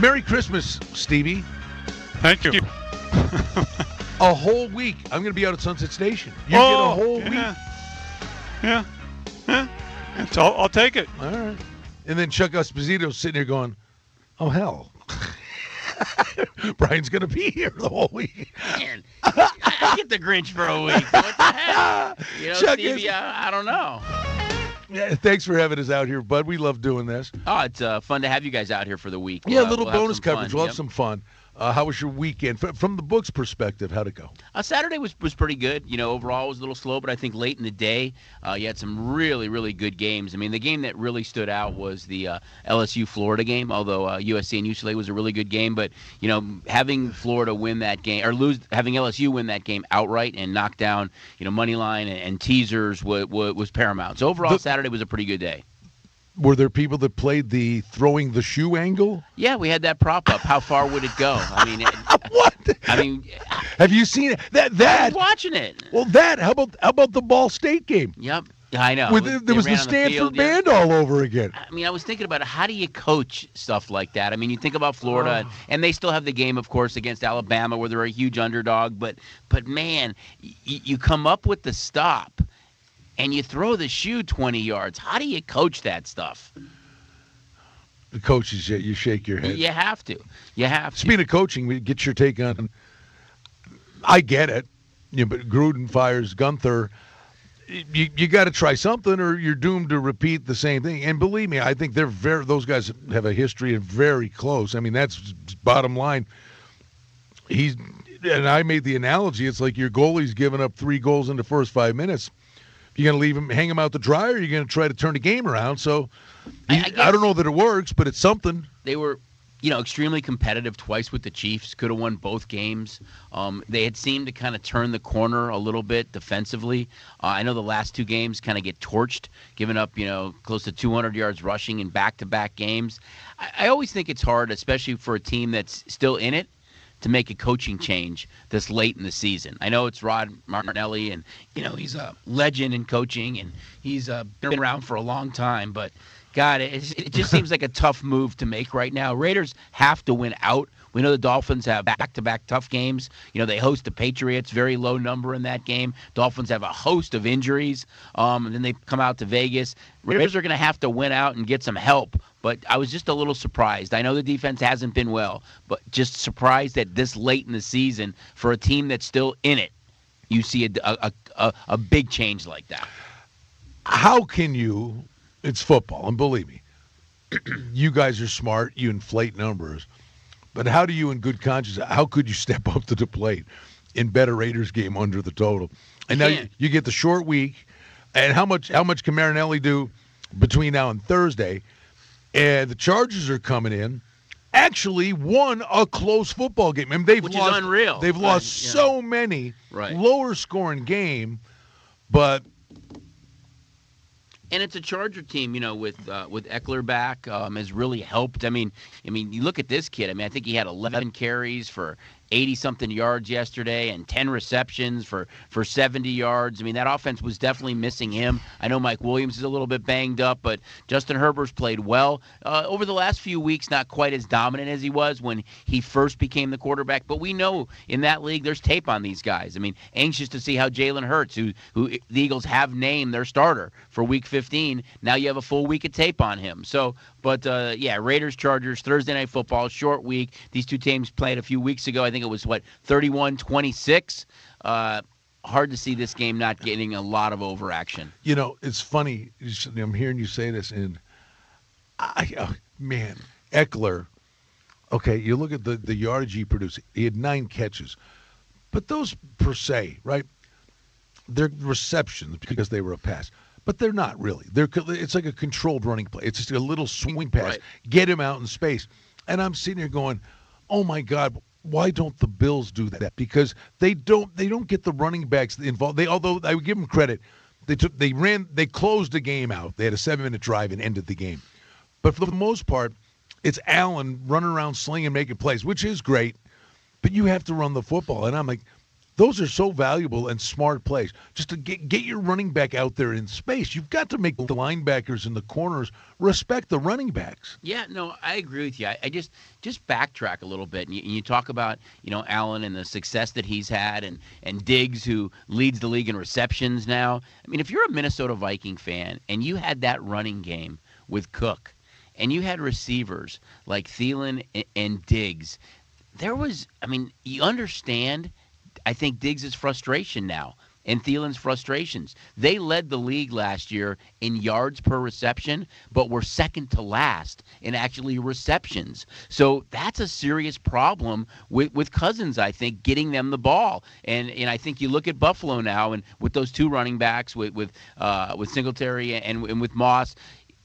Merry Christmas, Stevie. Thank you. A whole week. I'm going to be out at Sunset Station. You oh, get a oh, whole yeah. week. Yeah. Yeah. It's, I'll, I'll take it. All right. And then Chuck Esposito's sitting here going, oh, hell. Brian's going to be here the whole week. Man, I, I get the Grinch for a week. What the heck? You know, Chuck Stevie, is- I, I don't know. Yeah, thanks for having us out here, bud. We love doing this. Oh, it's uh, fun to have you guys out here for the week. Yeah, a We'll, uh, little we'll bonus some fun. coverage. We'll have some fun. Uh, how was your weekend? F- From the book's perspective, how'd it go? Uh, Saturday was, was pretty good. You know, overall it was a little slow, but I think late in the day uh, you had some really, really good games. I mean, the game that really stood out was the uh, LSU Florida game, although uh, USC and UCLA was a really good game. But, you know, having Florida win that game, or lose, having LSU win that game outright and knock down, you know, money line and, and teasers was, was paramount. So overall, The- Saturday was a pretty good day. Were there people that played the throwing the shoe angle? Yeah, we had that prop up. How far would it go? I mean, it, What? I mean, Have you seen it? That I that? was watching it. Well, that. How about how about the Ball State game? Yep, I know. With, there was the Stanford field, yeah. band all over again. I mean, I was thinking about it. How do you coach stuff like that? I mean, you think about Florida, and, and they still have the game, of course, against Alabama, where they're a huge underdog. But, but man, y- you come up with the stop, and you throw the shoe 20 yards. How do you coach that stuff? The coaches, you shake your head. You have to. You have to. Speaking of coaching, we get your take on. I get it, you know, but Gruden fires Guenther. You you got to try something, or you're doomed to repeat the same thing. And believe me, I think they're very. Those guys have a history of very close. I mean, that's bottom line. He's and I made the analogy. It's like your goalie's giving up three goals in the first five minutes. You're going to leave him, hang him out to dry, or you're going to try to turn the game around. So, I- I I, don't know that it works, but it's something. they were you know extremely competitive twice with the chiefs. Could have won both games. Um, they had seemed to kind of turn the corner a little bit defensively. Uh, i know the last two games kind of get torched giving up you know close to 200 yards rushing in back-to-back games. I, I always think it's hard especially for a team that's still in it to make a coaching change this late in the season. I know it's Rod Marinelli, and you know he's a legend in coaching, and he's uh, been around for a long time. But God, it, it just seems like a tough move to make right now. Raiders have to win out. We know the Dolphins have back-to-back tough games. You know they host the Patriots, very low number in that game. Dolphins have a host of injuries, um, and then they come out to Vegas. Raiders are going to have to win out and get some help. But I was just a little surprised. I know the defense hasn't been well, but just surprised that this late in the season for a team that's still in it, you see a, a, a, a big change like that. how can you it's football and believe me you guys are smart you inflate numbers but how do you in good conscience how could you step up to the plate and bet a raiders game under the total and now you, you get the short week and how much how much can marinelli do between now and thursday and the chargers are coming in actually won a close football game I mean, they've Which is lost unreal. they've Uh, lost yeah. so many Right. lower scoring game but and it's a Charger team, you know, with uh, with Ekeler back um, has really helped. I mean, I mean, you look at this kid. I mean, I think he had 11 carries for 80 something yards yesterday and 10 receptions for for 70 yards. I mean, that offense was definitely missing him. I know Mike Williams is a little bit banged up, but Justin Herbert's played well uh, over the last few weeks. Not quite as dominant as he was when he first became the quarterback, but we know in that league there's tape on these guys. I mean, anxious to see how Jalen Hurts, who who the Eagles have named their starter for Week 15, now you have a full week of tape on him. So, but uh, yeah, Raiders Chargers Thursday night football, short week. These two teams played a few weeks ago. I think it was what 31-26. Uh, hard to see this game not getting a lot of overaction. You know, it's funny. I'm hearing you say this, and I, oh, man, Ekeler. Okay, you look at the the yardage he produced. He had nine catches, but those per se, right? They're receptions because they were a pass, but they're not really. They're it's like a controlled running play. It's just a little swing pass, Right. get him out in space. And I'm sitting here going, oh my God, why don't the Bills do that? Because they don't they don't get the running backs involved. They although I would give them credit, they took they ran they closed the game out. They had a seven minute drive and ended the game. But for the most part, it's Allen running around slinging, making plays, which is great. But you have to run the football, and I'm like, those are so valuable and smart plays. Just to get get your running back out there in space, you've got to make the linebackers and the corners respect the running backs. Yeah, no, I agree with you. I, I just just backtrack a little bit, and you, and you, talk about you know Allen and the success that he's had, and and Diggs who leads the league in receptions now. I mean, if you're a Minnesota Viking fan and you had that running game with Cook, and you had receivers like Thielen and, and Diggs, there was, I mean, you understand I think Diggs' frustration now and Thielen's frustrations. They led the league last year in yards per reception, but were second to last in actually receptions. So that's a serious problem with, with Cousins, I think, getting them the ball. And and I think you look at Buffalo now and with those two running backs with with uh, with Singletary and, and with Moss,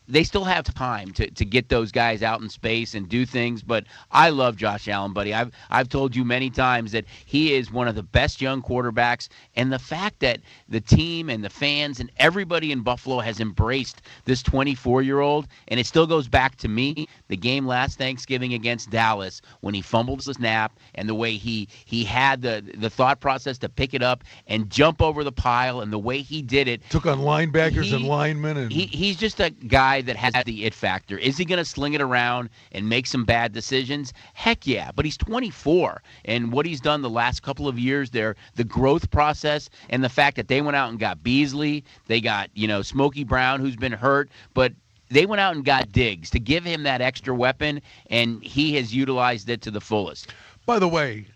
they still have time to, to get those guys out in space and do things. But I love Josh Allen, buddy. I've I've told you many times that he is one of the best young quarterbacks, and the fact that the team and the fans and everybody in Buffalo has embraced this 24 year old, and it still goes back to me the game last Thanksgiving against Dallas when he fumbled the snap and the way he he had the the thought process to pick it up and jump over the pile and the way he did it took on linebackers he, and linemen and he, he's just a guy guy that has the it factor. Is he going to sling it around and make some bad decisions? Heck yeah, but he's 24. And what he's done the last couple of years there, the growth process and the fact that they went out and got Beasley, they got, you know, Smokey Brown who's been hurt, but they went out and got Diggs to give him that extra weapon, and he has utilized it to the fullest. By the way,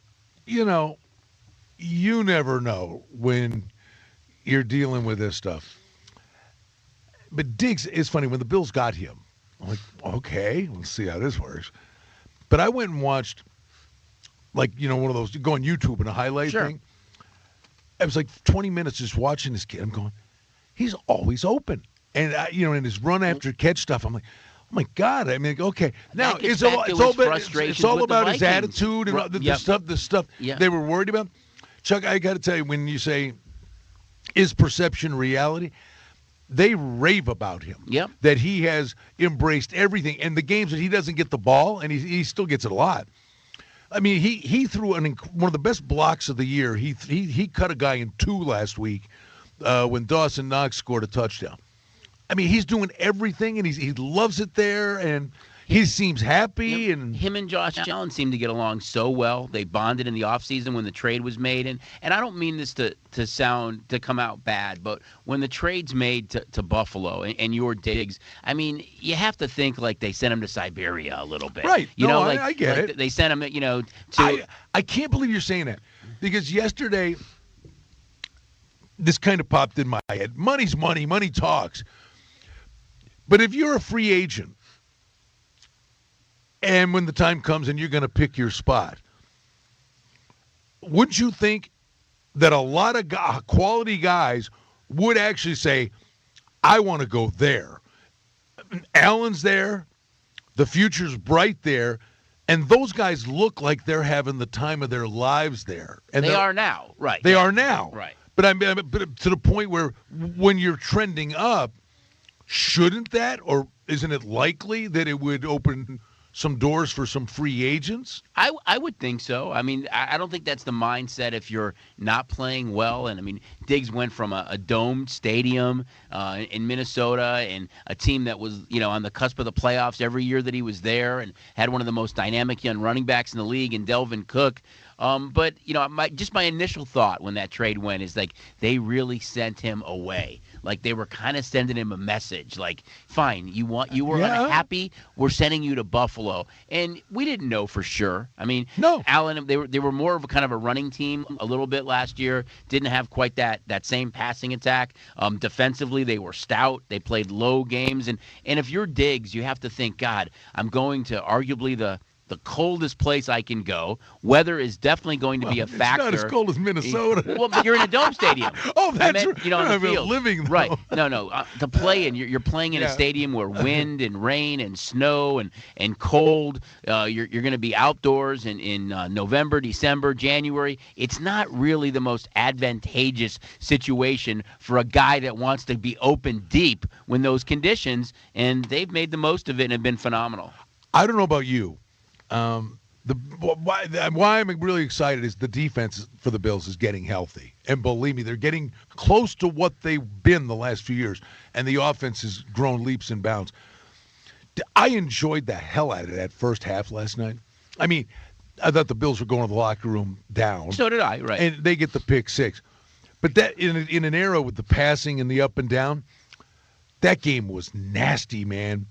you know, you never know when you're dealing with this stuff but Diggs is funny. When the Bills got him, I'm like, okay, let's see how this works. But I went and watched, like, you know, one of those, go on YouTube and a highlight sure. thing. It was like 20 minutes just watching this kid. I'm going, he's always open. And, I, you know, in his run after catch stuff, I'm like, oh my God. I mean, okay. Now, it's all, it's all, about, it's all about his attitude and the, the yep. stuff, the stuff they were worried about. Chuck, I got to tell you, when you say, is perception reality? They rave about him. Yep. That he has embraced everything. And the games that he doesn't get the ball, and he, he still gets it a lot. I mean, he he threw an one of the best blocks of the year. He he he cut a guy in two last week uh, when Dawson Knox scored a touchdown. I mean, he's doing everything, and he's he loves it there, and he seems happy him, and him and Josh Allen seem to get along so well. They bonded in the offseason when the trade was made and and I don't mean this to to sound to come out bad, but when the trade's made to, to Buffalo and, and your Diggs, I mean, you have to think like they sent him to Siberia a little bit. Right. You no, know, like, I, I get like it. They sent him, you know, to I, I can't believe you're saying that. Because yesterday this kind of popped in my head. Money's money, money talks. But if you're a free agent and when the time comes and you're going to pick your spot, wouldn't you think that a lot of quality guys would actually say, I want to go there? Allen's there, the future's bright there, and those guys look like they're having the time of their lives there. And they are now, right? They yeah. are now, right? But I mean, but to the point where when you're trending up, shouldn't that, or isn't it likely that it would open some doors for some free agents? I, I would think so. I mean, I, don't think that's the mindset if you're not playing well. And I mean, Diggs went from a, a domed stadium uh, in Minnesota and a team that was, you know, on the cusp of the playoffs every year that he was there and had one of the most dynamic young running backs in the league and Dalvin Cook. Um, but you know, my just my initial thought when that trade went is like they really sent him away. Like they were kind of sending him a message, like, "Fine, you want you were yeah. unhappy. We're sending you to Buffalo." And we didn't know for sure. I mean, no, Allen. They were they were more of a kind of a running team a little bit last year. Didn't have quite that that same passing attack. Um, defensively, they were stout. They played low games, and and if you're Diggs, you have to think, God, I'm going to arguably the the coldest place I can go. Weather is definitely going to be a It's factor. not as cold as Minnesota. Well, but you're in a dome stadium. Oh, I that's meant, right. you know, on I the field. living, though. right? No, no. Uh, to play in, you're, you're playing in Yeah. a stadium where wind and rain and snow and and cold. Uh, you're you're going to be outdoors in in uh, November, December, January. It's not really the most advantageous situation for a guy that wants to be open deep when those conditions. And they've made the most of it and have been phenomenal. I don't know about you. Um, the why, why I'm really excited is the defense for the Bills is getting healthy, and believe me, they're getting close to what they've been the last few years, and the offense has grown leaps and bounds. I enjoyed the hell out of that first half last night. I mean, I thought the Bills were going to the locker room down, So did I. Right. and they get the pick six. But that in in an era with the passing and the up and down, that game was nasty, man.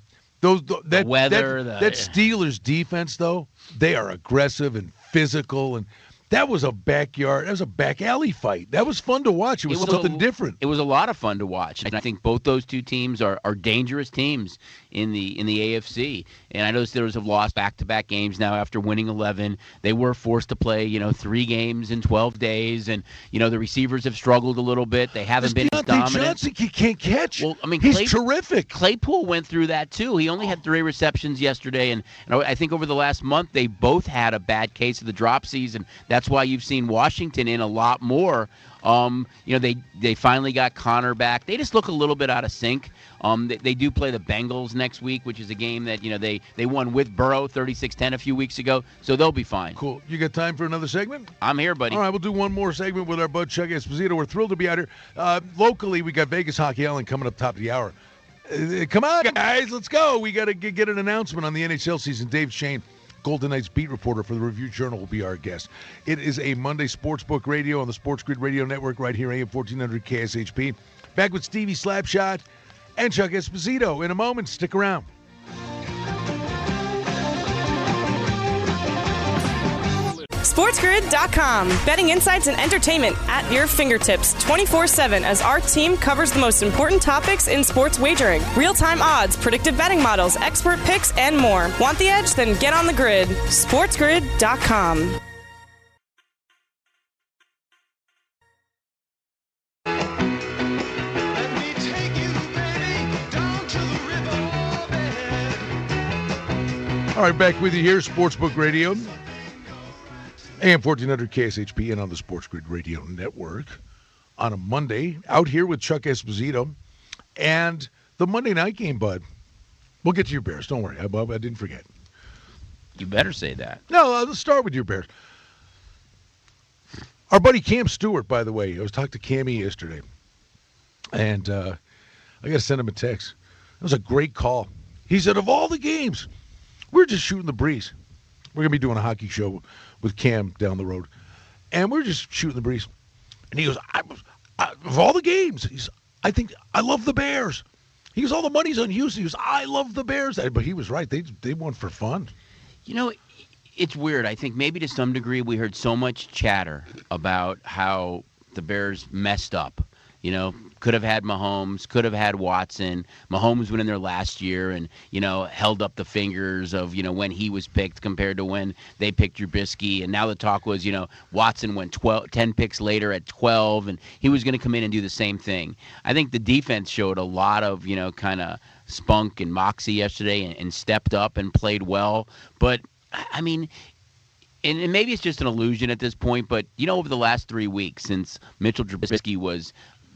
Those th- that weather, that, the- that Steelers defense though, they are aggressive and physical, and that was a backyard. That was a back alley fight. That was fun to watch. It was, a- something different. It was a lot of fun to watch, and I think both those two teams are, are dangerous teams in the in the AFC. And I know the Steelers have lost back to back games now after winning 11. They were forced to play, you know, three games in 12 days, and you know the receivers have struggled a little bit. They haven't been as dominant. Johnson, he can't catch. Well, I mean, he's Clay- terrific. Claypool went through that too. He only had three receptions yesterday, and, and I think over the last month they both had a bad case of the drop season. That's why you've seen Washington in a lot more. Um, you know, they they finally got Conner back. They just look a little bit out of sync. Um, they, they do play the Bengals next week, which is a game that you know they they won with Burrow 36-10 a few weeks ago, so they'll be fine. Cool. You got time for another segment? I'm here, buddy. All right, we'll do one more segment with our bud Chuck Esposito. We're thrilled to be out here. Uh, locally, we got Vegas Hockey Island coming up top of the hour. Uh, come on, guys, let's go. We got to get, get an announcement on the NHL season. Dave Schoen, Golden Knights beat reporter for the Review Journal, will be our guest. It is a Monday Sportsbook Radio on the Sports Grid Radio Network right here, AM 1400 KSHP. Back with Stevie Slapshot and Chuck Esposito in a moment. Stick around. SportsGrid.com. Betting insights and entertainment at your fingertips 24 7 as our team covers the most important topics in sports wagering real time odds, predictive betting models, expert picks, and more. Want the edge? Then get on the grid. SportsGrid.com. Let me take you, baby, down to the riverbed. All right, back with you here, Sportsbook Radio. AM 1400 KSHP and on the Sports Grid Radio Network on a Monday. Out here with Chuck Esposito and the Monday night game, bud. We'll get to your Bears. Don't worry. I, I didn't forget. You better say that. No, uh, let's start with your Bears. Our buddy Cam Stewart, by the way, I was talking to Cammy yesterday, and uh, I got to send him a text. It was a great call. He said, of all the games, we're just shooting the breeze. We're gonna be doing a hockey show with Cam down the road, and we're just shooting the breeze. And he goes, I, I, of all the games, he's, I think I love the Bears. He goes, all the money's on Houston. He goes, I love the Bears. But he was right. They they won for fun. You know, it's weird. I think maybe to some degree we heard so much chatter about how the Bears messed up. You know, could have had Mahomes, could have had Watson. Mahomes went in there last year and, you know, held up the fingers of, you know, when he was picked compared to when they picked Trubisky. And now the talk was, you know, Watson went 12, 10 picks later at 12, and he was going to come in and do the same thing. I think the defense showed a lot of, you know, kind of spunk and moxie yesterday and, and stepped up and played well. But, I mean, and, maybe it's just an illusion at this point, but you know, over the last three weeks since Mitchell Trubisky was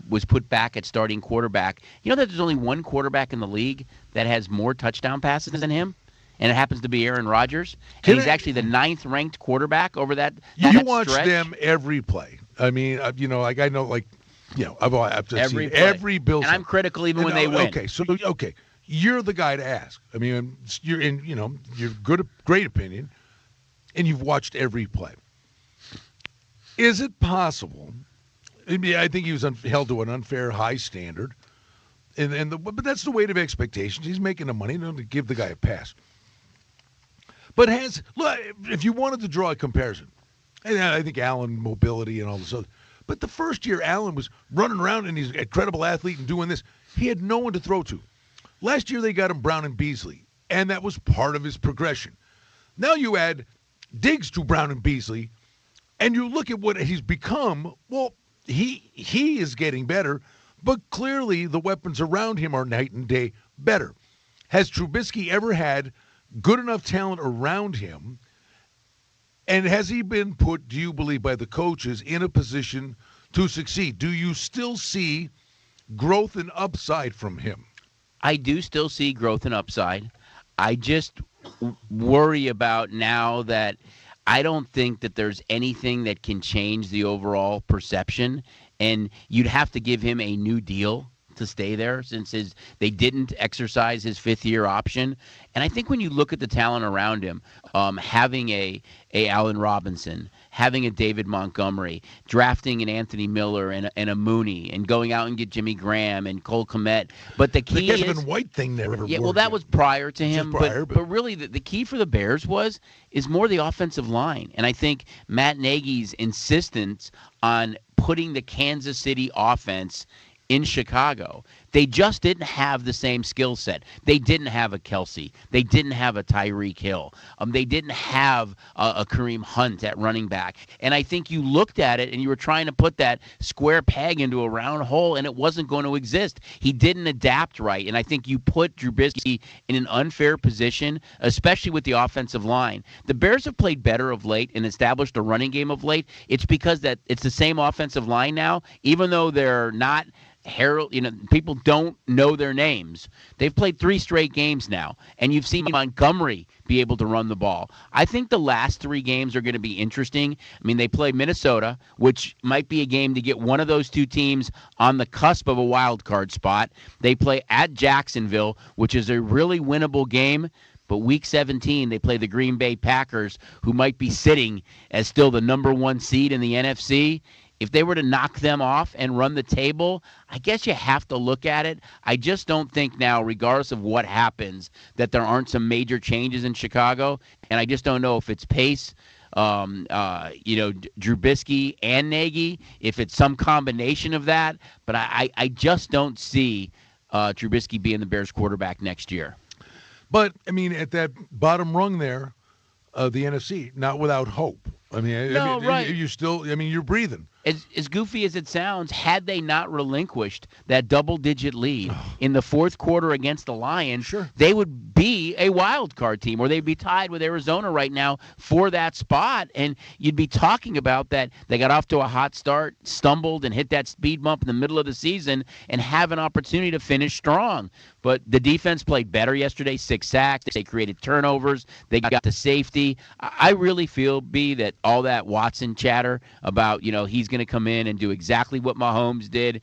was put back at starting quarterback, you know that there's only one quarterback in the league that has more touchdown passes than him, and it happens to be Aaron Rodgers, and he's actually the ninth ranked quarterback over that. You that watch stretch. them every play. I mean, uh, you know, like I know, like you know, I've, I've seen every play. every Bills. and I'm critical even when And, they uh, win. Okay, so okay, you're the guy to ask. I mean, you're in. You know, you're good, great opinion, and you've watched every play. Is it possible? I, think he was un- held to an unfair high standard, and and the, but that's the weight of expectations. He's making the money to give the guy a pass. But has look if you wanted to draw a comparison, and I think Allen mobility and all this other. But the first year Allen was running around and he's a credible athlete and doing this. He had no one to throw to. Last year they got him Brown and Beasley, and that was part of his progression. Now you add Diggs to Brown and Beasley, and you look at what he's become. Well, he he is getting better, but clearly the weapons around him are night and day better. Has Trubisky ever had good enough talent around him? And has he been put, do you believe, by the coaches in a position to succeed? Do you still see growth and upside from him? I do still see growth and upside. I just worry about now that I don't think that there's anything that can change the overall perception, and you'd have to give him a new deal to stay there since his they didn't exercise his fifth year option. And I think when you look at the talent around him, um, having a a Allen Robinson, having a David Montgomery, drafting an Anthony Miller and a, and a Mooney, and going out and get Jimmy Graham and Cole Kmet. But the The key is Kevin White thing never yeah, well, that was prior to him, prior, but, but- but really the, the key for the Bears was is more the offensive line, and I think Matt Nagy's insistence on putting the Kansas City offense in Chicago. They just didn't have the same skill set. They didn't have a Kelce. They didn't have a Tyreek Hill. Um, they didn't have a, a Kareem Hunt at running back. And I think you looked at it and you were trying to put that square peg into a round hole, and it wasn't going to exist. He didn't adapt right, and I think you put Trubisky in an unfair position, especially with the offensive line. The Bears have played better of late and established a running game of late. It's because that it's the same offensive line now, even though they're not Harold, you know, people don't know their names. They've played three straight games now, and you've seen Montgomery be able to run the ball. I think the last three games are going to be interesting. I mean, they play Minnesota, which might be a game to get one of those two teams on the cusp of a wild card spot. They play at Jacksonville, which is a really winnable game. But week 17, they play the Green Bay Packers, who might be sitting as still the number one seed in the NFC. If they were to knock them off and run the table, I guess you have to look at it. I just don't think now, regardless of what happens, that there aren't some major changes in Chicago. And I just don't know if it's pace, um, uh, you know, D- Drubisky and Nagy, if it's some combination of that. But I, I, I just don't see uh, Trubisky being the Bears quarterback next year. But I mean, at that bottom rung there, of the NFC, not without hope. I mean, I- I No, mean, right. You, you still, I mean, you're breathing. As, as goofy as it sounds, had they not relinquished that double digit lead in the fourth quarter against the Lions, Sure. they would be a wild card team or they'd be tied with Arizona right now for that spot. And you'd be talking about that they got off to a hot start, stumbled, and hit that speed bump in the middle of the season and have an opportunity to finish strong. But the defense played better yesterday, six sacks. They created turnovers. They got the safety. I I really feel, B, that all that Watson chatter about, you know, he's going to come in and do exactly what Mahomes did.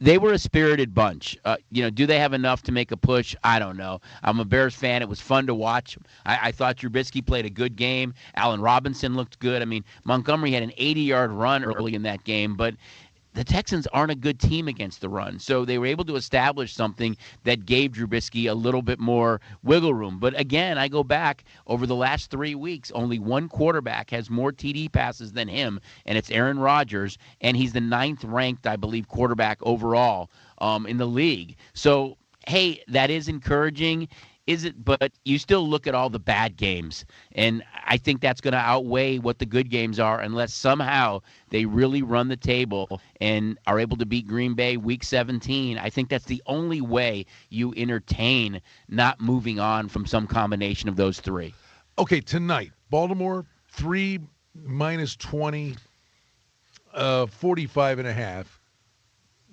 They were a spirited bunch. Uh, you know, do they have enough to make a push? I don't know. I'm a Bears fan. It was fun to watch. I, I thought Trubisky played a good game. Allen Robinson looked good. I mean, Montgomery had an 80 yard run early in that game, but the Texans aren't a good team against the run. So they were able to establish something that gave Trubisky a little bit more wiggle room. But again, I go back over the last three weeks, only one quarterback has more TD passes than him, and it's Aaron Rodgers, and he's the ninth ranked, I believe, quarterback overall um, in the league. So, hey, that is encouraging. Is it? But you still look at all the bad games, and I think that's going to outweigh what the good games are, unless somehow they really run the table and are able to beat Green Bay Week 17. I think that's the only way you entertain not moving on from some combination of those three. Okay, tonight, Baltimore, three minus 20, uh, 45 and a half.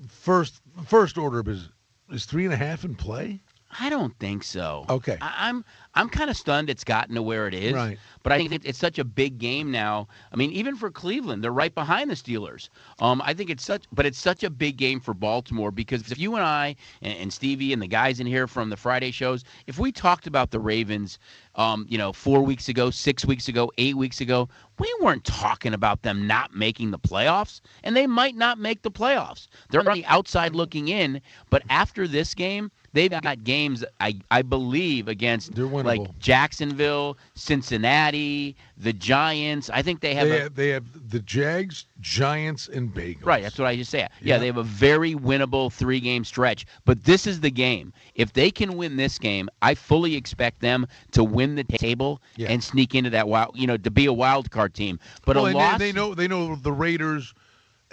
First, first order is, is three and a half in play? I don't think so. Okay. I, I'm I'm kind of stunned it's gotten to where it is. Right. But I think it's such a big game now. I mean, even for Cleveland, they're right behind the Steelers. Um, I think it's such, but it's such a big game for Baltimore because if you and I and, and Stevie and the guys in here from the Friday shows, if we talked about the Ravens, um, you know, four weeks ago, six weeks ago, eight weeks ago, we weren't talking about them not making the playoffs, and they might not make the playoffs. They're on the outside looking in, but after this game, they've got games, I, I believe, against They're winnable. winnable. Like Jacksonville, Cincinnati, the Giants. I think they have they a have, they have the Jags, Giants, and Bengals. Right, that's what I just said. Yeah, Yeah. they have a very winnable three game stretch. But this is the game. If they can win this game, I fully expect them to win the table Yeah. and sneak into that wild you know, to be a wild card team. But well, a loss they, they know they know the Raiders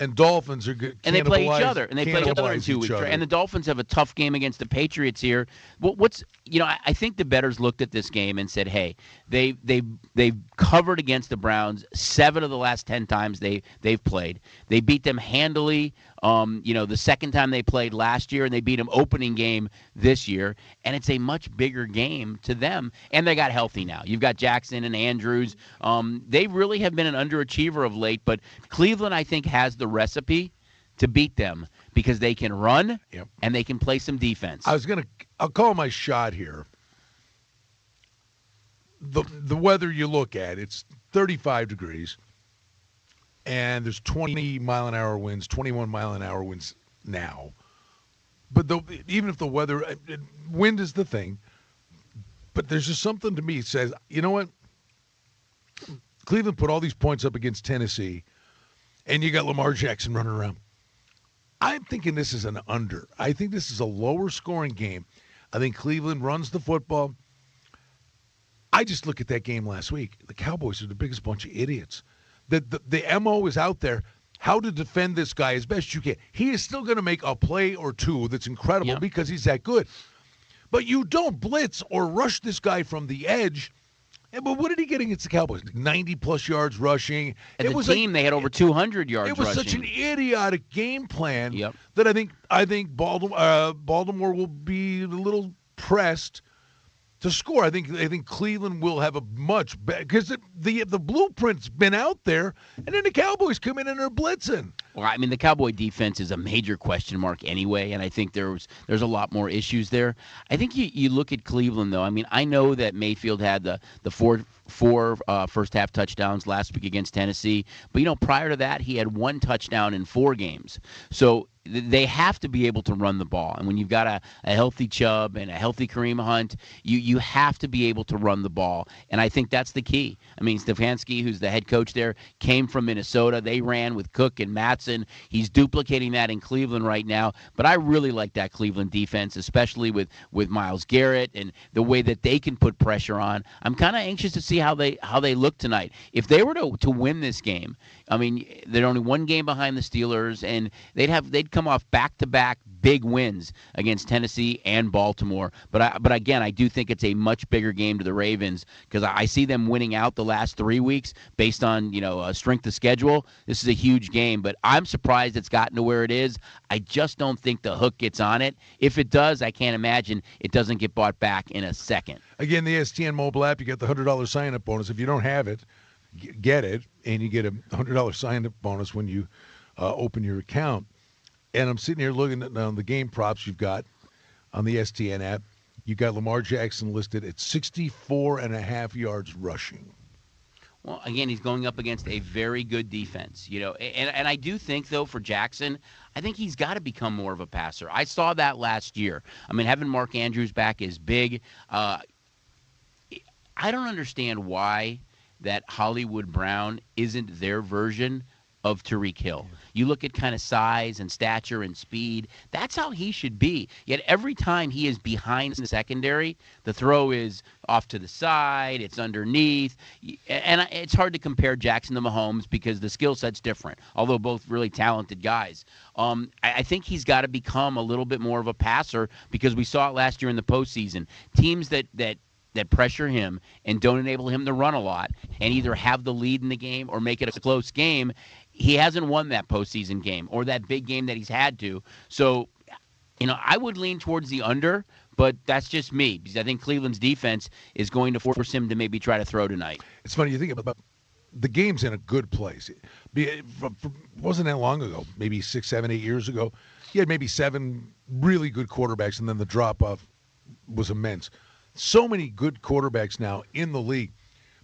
and Dolphins are good. and they play each other, and they play each other in two weeks. other. And the Dolphins have a tough game against the Patriots here. What, what's you know, I, I think the bettors looked at this game and said, "Hey, they they they've covered against the Browns seven of the last ten times they they've played. They beat them handily. Um, you know, the second time they played last year, and they beat them opening game this year, and it's a much bigger game to them. And they got healthy now. You've got Jackson and Andrews. Um, they really have been an underachiever of late, but Cleveland, I think, has the recipe to beat them because they can run Yep. and they can play some defense. I was gonna. I'll call my shot here. The the weather you look at, it's 35 degrees, and there's 20 mile an hour winds, 21 mile an hour winds now. But the, even if the weather, uh, wind is the thing. But there's just something to me that says, you know what? Cleveland put all these points up against Tennessee, and you got Lamar Jackson running around. I'm thinking this is an under. I think this is a lower scoring game. I think Cleveland runs the football. I just look at that game last week. The Cowboys are the biggest bunch of idiots. The the, the MO is out there. How to defend this guy as best you can. He is still going to make a play or two that's incredible Yeah. because he's that good. But you don't blitz or rush this guy from the edge. And, but what did he get against the Cowboys? 90 plus yards rushing. And it a was team, they had over 200 yards it was rushing. such an idiotic game plan Yep. that I think I think Baltimore uh, Baltimore will be a little pressed to score. I think I think Cleveland will have a much better because the, the blueprint's been out there, and then the Cowboys come in and they're blitzing. Well, I mean, the Cowboy defense is a major question mark anyway, and I think there's there's a lot more issues there. I think you, you look at Cleveland though. I mean, I know that Mayfield had the the four four uh, first half touchdowns last week against Tennessee, but you know prior to that he had one touchdown in four games. So they have to be able to run the ball, and when you've got a, a healthy Chubb and a healthy Kareem Hunt, you you have to be able to run the ball, and I think that's the key. I mean, Stefanski, who's the head coach there, came from Minnesota. They ran with Cook and Mattison. He's duplicating that in Cleveland right now. But I really like that Cleveland defense, especially with with Myles Garrett and the way that they can put pressure on. I'm kind of anxious to see how they how they look tonight. If they were to to win this game, I mean, they're only one game behind the Steelers, and they'd have they'd come off back to back big wins against Tennessee and Baltimore. But I, but again, I do think it's a much bigger game to the Ravens because I, see them winning out the last three weeks based on you know uh, strength of schedule. This is a huge game, but I'm surprised it's gotten to where it is. I just don't think the hook gets on it. If it does, I can't imagine it doesn't get bought back in a second. Again, the STN mobile app, you get the hundred dollar sign up bonus. If you don't have it, get it, and you get a hundred dollar sign up bonus when you uh, open your account. And I'm sitting here looking at um, the game props you've got on the STN app. You got Lamar Jackson listed at 64 and a half yards rushing. Well, again, he's going up against a very good defense, you know, and and I do think though for Jackson, I think he's got to become more of a passer. I saw that last year. I mean, having Mark Andrews back is big. Uh, I don't understand why that Hollywood Brown isn't their version of Tyreek Hill. You look at kind of size and stature and speed. That's how he should be. Yet every time he is behind the secondary, the throw is off to the side, it's underneath. And it's hard to compare Jackson to Mahomes because the skill set's different, although both really talented guys. Um, I, I think he's got to become a little bit more of a passer because we saw it last year in the postseason. Teams that, that that pressure him and don't enable him to run a lot and either have the lead in the game or make it a close game. He hasn't won that postseason game or that big game that he's had to. So, you know, I would lean towards the under, but that's just me because I think Cleveland's defense is going to force him to maybe try to throw tonight. It's funny you think about the game's in a good place. From- wasn't that long ago, maybe six, seven, eight years ago. You had maybe seven really good quarterbacks, and then the drop off was immense. So many good quarterbacks now in the league.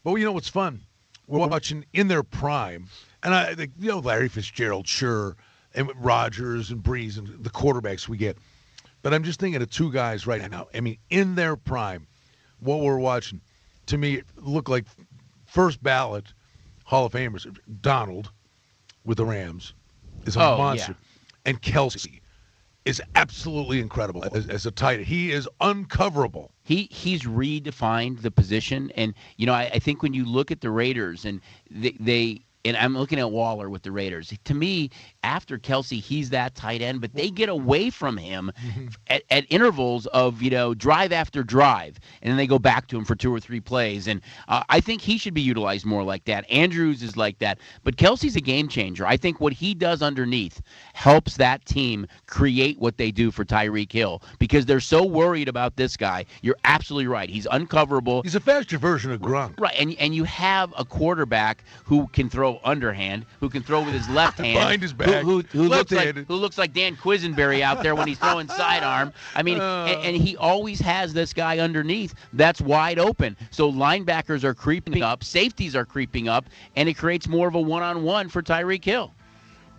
But you know what's fun? We're watching in their prime, and I, think, you know, Larry Fitzgerald, sure, and Rodgers and Brees and the quarterbacks we get. But I'm just thinking of two guys right now. I mean, in their prime, what we're watching, to me, it look like first ballot Hall of Famers. Donald with the Rams is a Oh, monster, and Kelce is absolutely incredible as, as a tight. end. He is uncoverable. He he's redefined the position, and you know I, I think when you look at the Raiders and they, they and I'm looking at Waller with the Raiders. To me, after Kelce, he's that tight end, but they get away from him at, at intervals of you know drive after drive, and then they go back to him for two or three plays. And uh, I think he should be utilized more like that. Andrews is like that, but Kelce's a game changer. I think what he does underneath helps that team create what they do for Tyreek Hill because they're so worried about this guy. You're absolutely right. He's uncoverable. He's a faster version of Gronk. Right, and and you have a quarterback who can throw underhand, who can throw with his left hand, Behind his who- back. who, who, looks like who looks like Dan Quisenberry out there when he's throwing sidearm. I mean, Uh. and, and he always has this guy underneath that's wide open. So linebackers are creeping up, safeties are creeping up, and it creates more of a one-on-one for Tyreek Hill.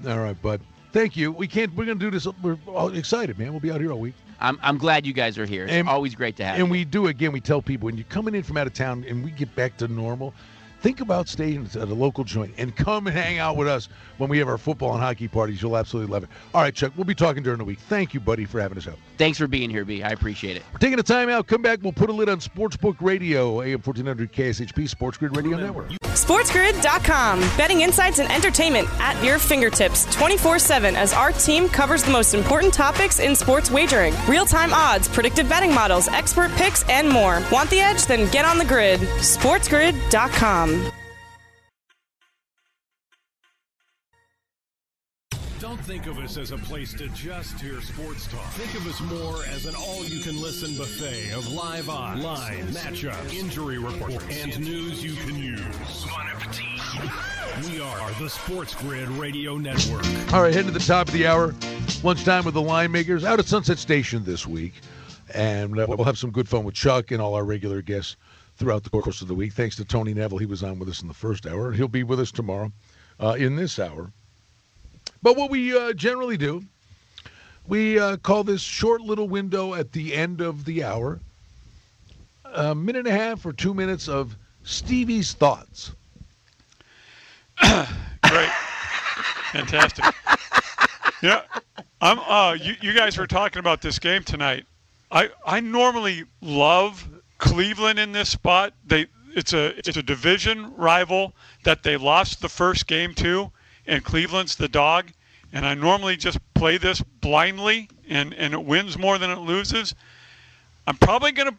All right, bud. Thank you. We can't. We're gonna do this. We're excited, man. We'll be out here all week. I'm I'm glad you guys are here. It's And- always great to have And you. we do again. We tell people when you're coming in from out of town and we get back to normal, think about staying at a local joint and come and hang out with us when we have our football and hockey parties. You'll absolutely love it. All right, Chuck. We'll be talking during the week. Thank you, buddy, for having us out. Thanks for being here, B. I appreciate it. We're taking a time out. Come back. We'll put a lid on Sportsbook Radio, AM 1400 KSHP, Sports Grid Radio Network. SportsGrid.com. Betting insights and entertainment at your fingertips 24 7 as our team covers the most important topics in sports wagering real time odds, predictive betting models, expert picks, and more. Want the edge? Then get on the grid. SportsGrid.com. Don't think of us as a place to just hear sports talk. Think of us more as an all-you-can-listen buffet of live odds, lines, matchups, injury reports, and news you can use. We are the Sports Grid Radio Network. All right, heading to the top of the hour. Lunchtime with the line makers out at Sunset Station this week. And uh, we'll have some good fun with Chuck and all our regular guests throughout the course of the week. Thanks to Tony Neville. He was on with us in the first hour. He'll be with us tomorrow uh, in this hour. But what we uh, generally do, we uh, call this short little window at the end of the hour a minute and a half or two minutes of Stevie's thoughts. Great. Fantastic. Yeah. I'm uh you, you guys were talking about this game tonight. I I normally love Cleveland in this spot. They it's a it's a division rival that they lost the first game to and Cleveland's the dog and I normally just play this blindly and and it wins more than it loses. I'm probably going to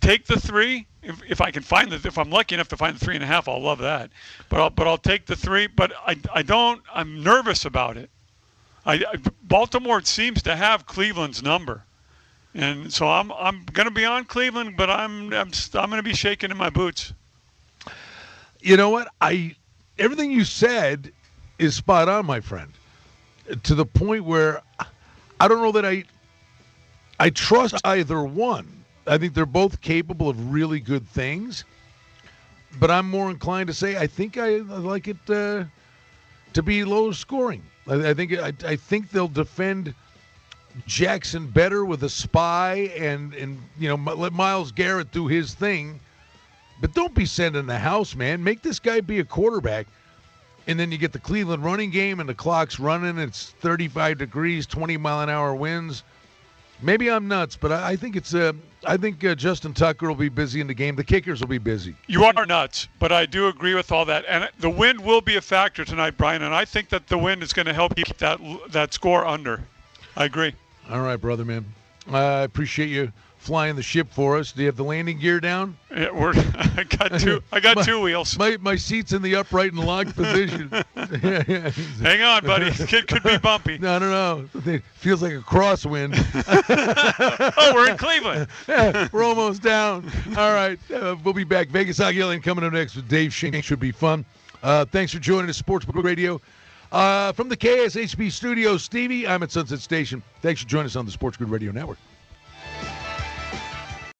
take the three if, if I can find the if I'm lucky enough to find the three and a half. I'll love that, but I'll but I'll take the three. But I I don't. I'm nervous about it. I, I Baltimore seems to have Cleveland's number, and so I'm I'm going to be on Cleveland, but I'm I'm I'm going to be shaking in my boots. you know what? I everything you said is spot on my friend to the point where i don't know that i i trust either one. I think they're both capable of really good things but i'm more inclined to say i think i, like it uh, to be low scoring. I, I think I, I think they'll defend jackson better with a spy and and you know let Myles Garrett do his thing but don't be sending the house, man. Make this guy be a quarterback. And then you get the Cleveland running game and the clock's running. It's 35 degrees, 20 mile an hour winds. Maybe I'm nuts, but I, think it's uh, I think uh, Justin Tucker will be busy in the game. The kickers will be busy. You are nuts, but I do agree with all that. And the wind will be a factor tonight, Brian. And I think that the wind is going to help keep that that score under. I agree. All right, brother, man. I appreciate you flying the ship for us. Do you have the landing gear down? Yeah, we're, I got two. I got My- two wheels. My my seat's in the upright and locked position. Hang on, buddy. It could be bumpy. No, no, no. It feels like a crosswind. Oh, we're in Cleveland. Yeah, we're almost down. All right, uh, we'll be back. Vegas Line coming up next with Dave Shink. Should be fun. Uh, thanks for joining us, Sportsbook Radio. Uh, from the KSHP studio, Stevie, I'm at Sunset Station. Thanks for joining us on the Sports Grid Radio Network.